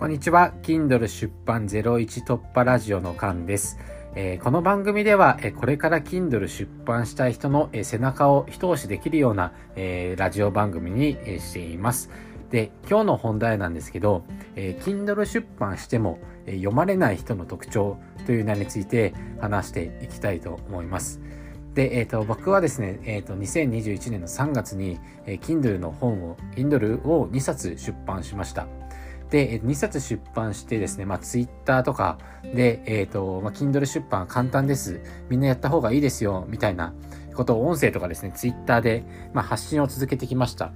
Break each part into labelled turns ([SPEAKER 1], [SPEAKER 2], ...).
[SPEAKER 1] こんにちは。Kindle 出版01突破ラジオのカンです。えー、この番組では、えこれから Kindle 出版したい人の、え背中を一押しできるような、えー、ラジオ番組に、えしています。で、今日の本題なんですけど、えー、Kindle 出版しても、え読まれない人の特徴という名について話していきたいと思います。で、えっ、ー、と、僕はですね、えっ、ー、と、2021年の3月に、えー、Kindle の本を、Kindle を2冊出版しました。で、2冊出版してですね、まあ、Twitter とかで、えっ、ー、と、まあ、Kindle 出版簡単です。みんなやった方がいいですよ、みたいなことを音声とかですね、Twitter で、まあ、発信を続けてきました。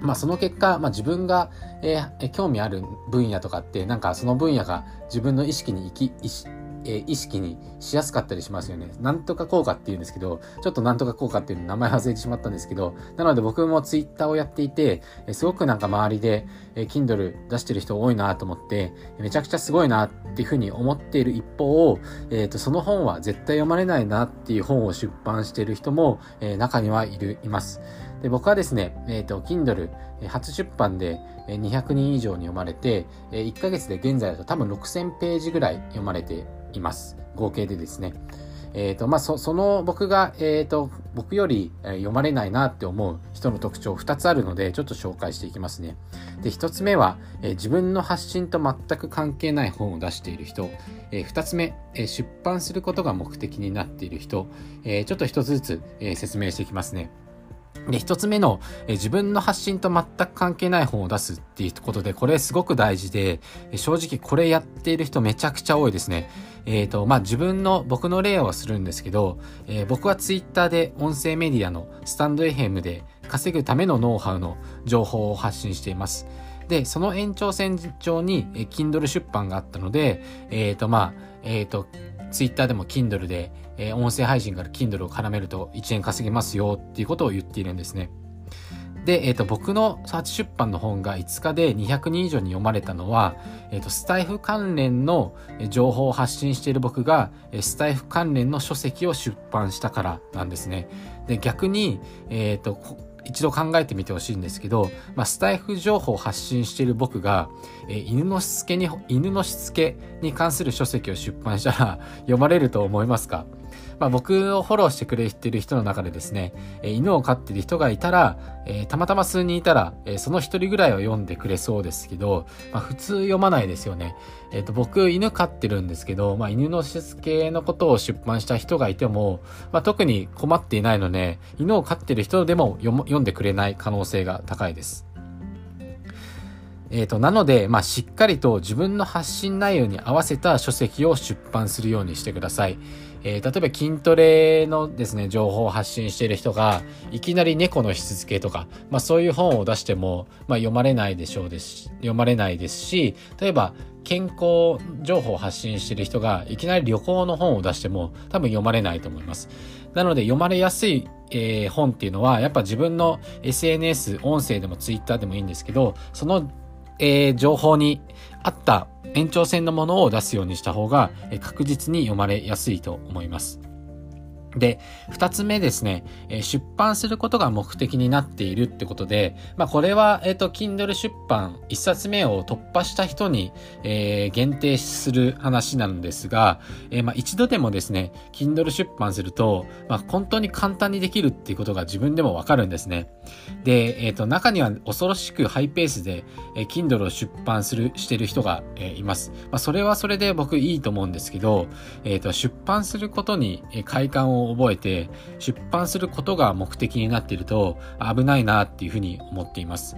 [SPEAKER 1] まあ、その結果、まあ、自分が、えー、興味ある分野とかって、なんかその分野が自分の意識に生き、えー、意識にしやすかったりしますよね。なんとか効果って言うんですけど、ちょっとなんとか効果っていう名前忘れてしまったんですけど、なので僕もツイッターをやっていて、えー、すごくなんか周りで、えー、Kindle 出してる人多いなと思って、めちゃくちゃすごいなっていうふうに思っている一方、えっ、ー、と、その本は絶対読まれないなっていう本を出版している人も、えー、中にはいる、います。で僕はですね、えっ、ー、と、Kindle 初出版で200人以上に読まれて、1ヶ月で現在だと多分6000ページぐらい読まれています。合計でですね。えっ、ー、と、まあ、そ、その僕が、えっ、ー、と、僕より読まれないなって思う人の特徴2つあるので、ちょっと紹介していきますね。で、1つ目は、えー、自分の発信と全く関係ない本を出している人。えー、2つ目、えー、出版することが目的になっている人。えー、ちょっと1つずつ、えー、説明していきますね。で、一つ目の、自分の発信と全く関係ない本を出すっていうことで、これすごく大事で、正直これやっている人めちゃくちゃ多いですね。えっ、ー、と、まあ、自分の、僕の例をするんですけど、えー、僕はツイッターで音声メディアのスタンド FM で稼ぐためのノウハウの情報を発信しています。で、その延長線上に、え Kindle 出版があったので、えっ、ー、と、まあ、えっ、と、ツイッターでも Kindle で、えー、音声配信から Kindle を絡めると1円稼げますよっていうことを言っているんですね。で、えっ、ー、と、僕のサーチ出版の本が5日で200人以上に読まれたのは、えっ、ー、と、スタイフ関連の情報を発信している僕が、スタイフ関連の書籍を出版したからなんですね。で、逆に、えっ、ー、と、一度考えてみてほしいんですけど、まあ、スタイフ情報を発信している僕が、えー、犬のしつけに、犬のしつけに関する書籍を出版したら読まれると思いますか？まあ、僕をフォローしてくれてる人の中でですね、え犬を飼ってる人がいたら、えたまたま数人いたら、えその一人ぐらいは読んでくれそうですけど、まあ、普通読まないですよね。えっ、ー、と、僕、犬飼ってるんですけど、まあ、犬のしつけのことを出版した人がいても、まあ、特に困っていないので、犬を飼ってる人でも読んでくれない可能性が高いです。えっ、ー、と、なので、まあ、しっかりと自分の発信内容に合わせた書籍を出版するようにしてください。えー、例えば筋トレのですね、情報を発信している人が、いきなり猫のしつけとか、まあそういう本を出しても、まあ読まれないでしょうですし、読まれないですし、例えば健康情報を発信している人が、いきなり旅行の本を出しても、多分読まれないと思います。なので読まれやすい、えー、本っていうのは、やっぱ自分の SNS、音声でも Twitter でもいいんですけど、そのえー、情報に合った延長線のものを出すようにした方が、確実に読まれやすいと思います。で、二つ目ですね、え出版することが目的になっているってことで、まあこれは、えっ、ー、と、Kindle 出版一冊目を突破した人に、えー、限定する話なんですが、えー、まあ一度でもですね、Kindle 出版すると、まあ本当に簡単にできるっていうことが自分でもわかるんですね。で、えっ、ー、と、中には恐ろしくハイペースで、えー、Kindle を出版する、してる人が、えー、います。まあそれはそれで僕いいと思うんですけど、えっ、と、出版することにえ快感を覚えて出版することが目的になっていると危ないなっていうふうに思っています。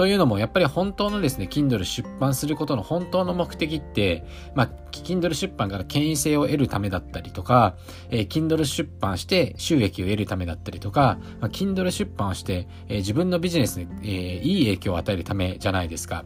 [SPEAKER 1] というのも、やっぱり本当のですね、Kindle 出版することの本当の目的って、まあ、Kindle 出版から権威性を得るためだったりとか、えー、Kindle 出版して収益を得るためだったりとか、まあ、Kindle 出版をして、えー、自分のビジネスに、えー、いい影響を与えるためじゃないですか。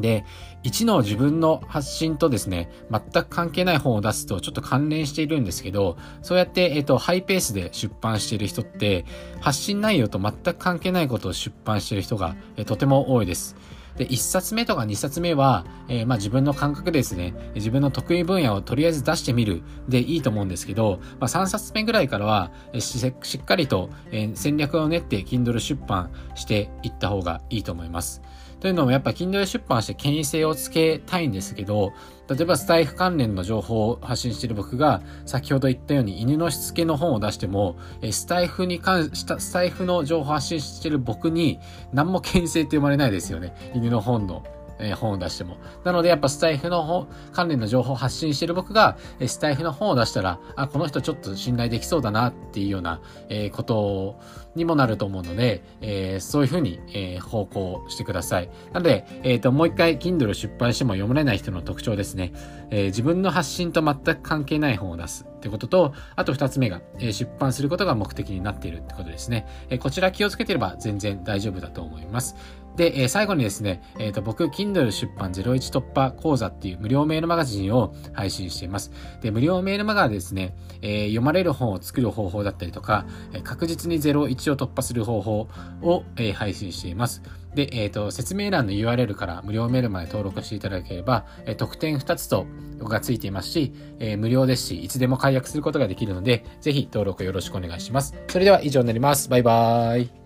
[SPEAKER 1] で、1の自分の発信とですね、全く関係ない本を出すとちょっと関連しているんですけど、そうやって、えっ、と、ハイペースで出版している人って、発信内容と全く関係ないことを出版している人が、えとても多いです。で、1冊目とか2冊目は、えー、まあ自分の感覚ですね、自分の得意分野をとりあえず出してみるでいいと思うんですけど、まあ3冊目ぐらいからは、ししっかりと、え、戦略を練って Kindle 出版していった方がいいと思います。というのもやっぱ Kindle 出版して権威性をつけたいんですけど、例えばスタイフ関連の情報を発信している僕が先ほど言ったように犬のしつけの本を出しても、スタイフに関した、スタイフの情報発信している僕に何も権威性って生まれないですよね。犬の本のえー、本を出しても。なのでやっぱスタイフの本、関連の情報を発信してる僕が、えー、スタイフの本を出したら、あ、この人ちょっと信頼できそうだなっていうような、えー、ことにもなると思うので、えー、そういうふうに、えー、方向してください。なので、えっ、ー、と、もう一回 Kindle 出版しても読まれない人の特徴ですね。えー、自分の発信と全く関係ない本を出すってことと、あと二つ目が、え、出版することが目的になっているってことですね。え、こちら気をつけてれば全然大丈夫だと思います。で、え、最後にですね、えっ、ー、と、僕、Kindle 出版01突破講座っていう無料メールマガジンを配信しています。で、無料メールマガはですね、えー、読まれる本を作る方法だったりとか、え確実に01を突破する方法を、え配信しています。で、えっ、と、説明欄の URL から無料メールまで登録していただければ、え特典2つとがついていますし、え無料ですし、いつでも解約することができるので、ぜひ登録よろしくお願いします。それでは以上になります。バイバーイ。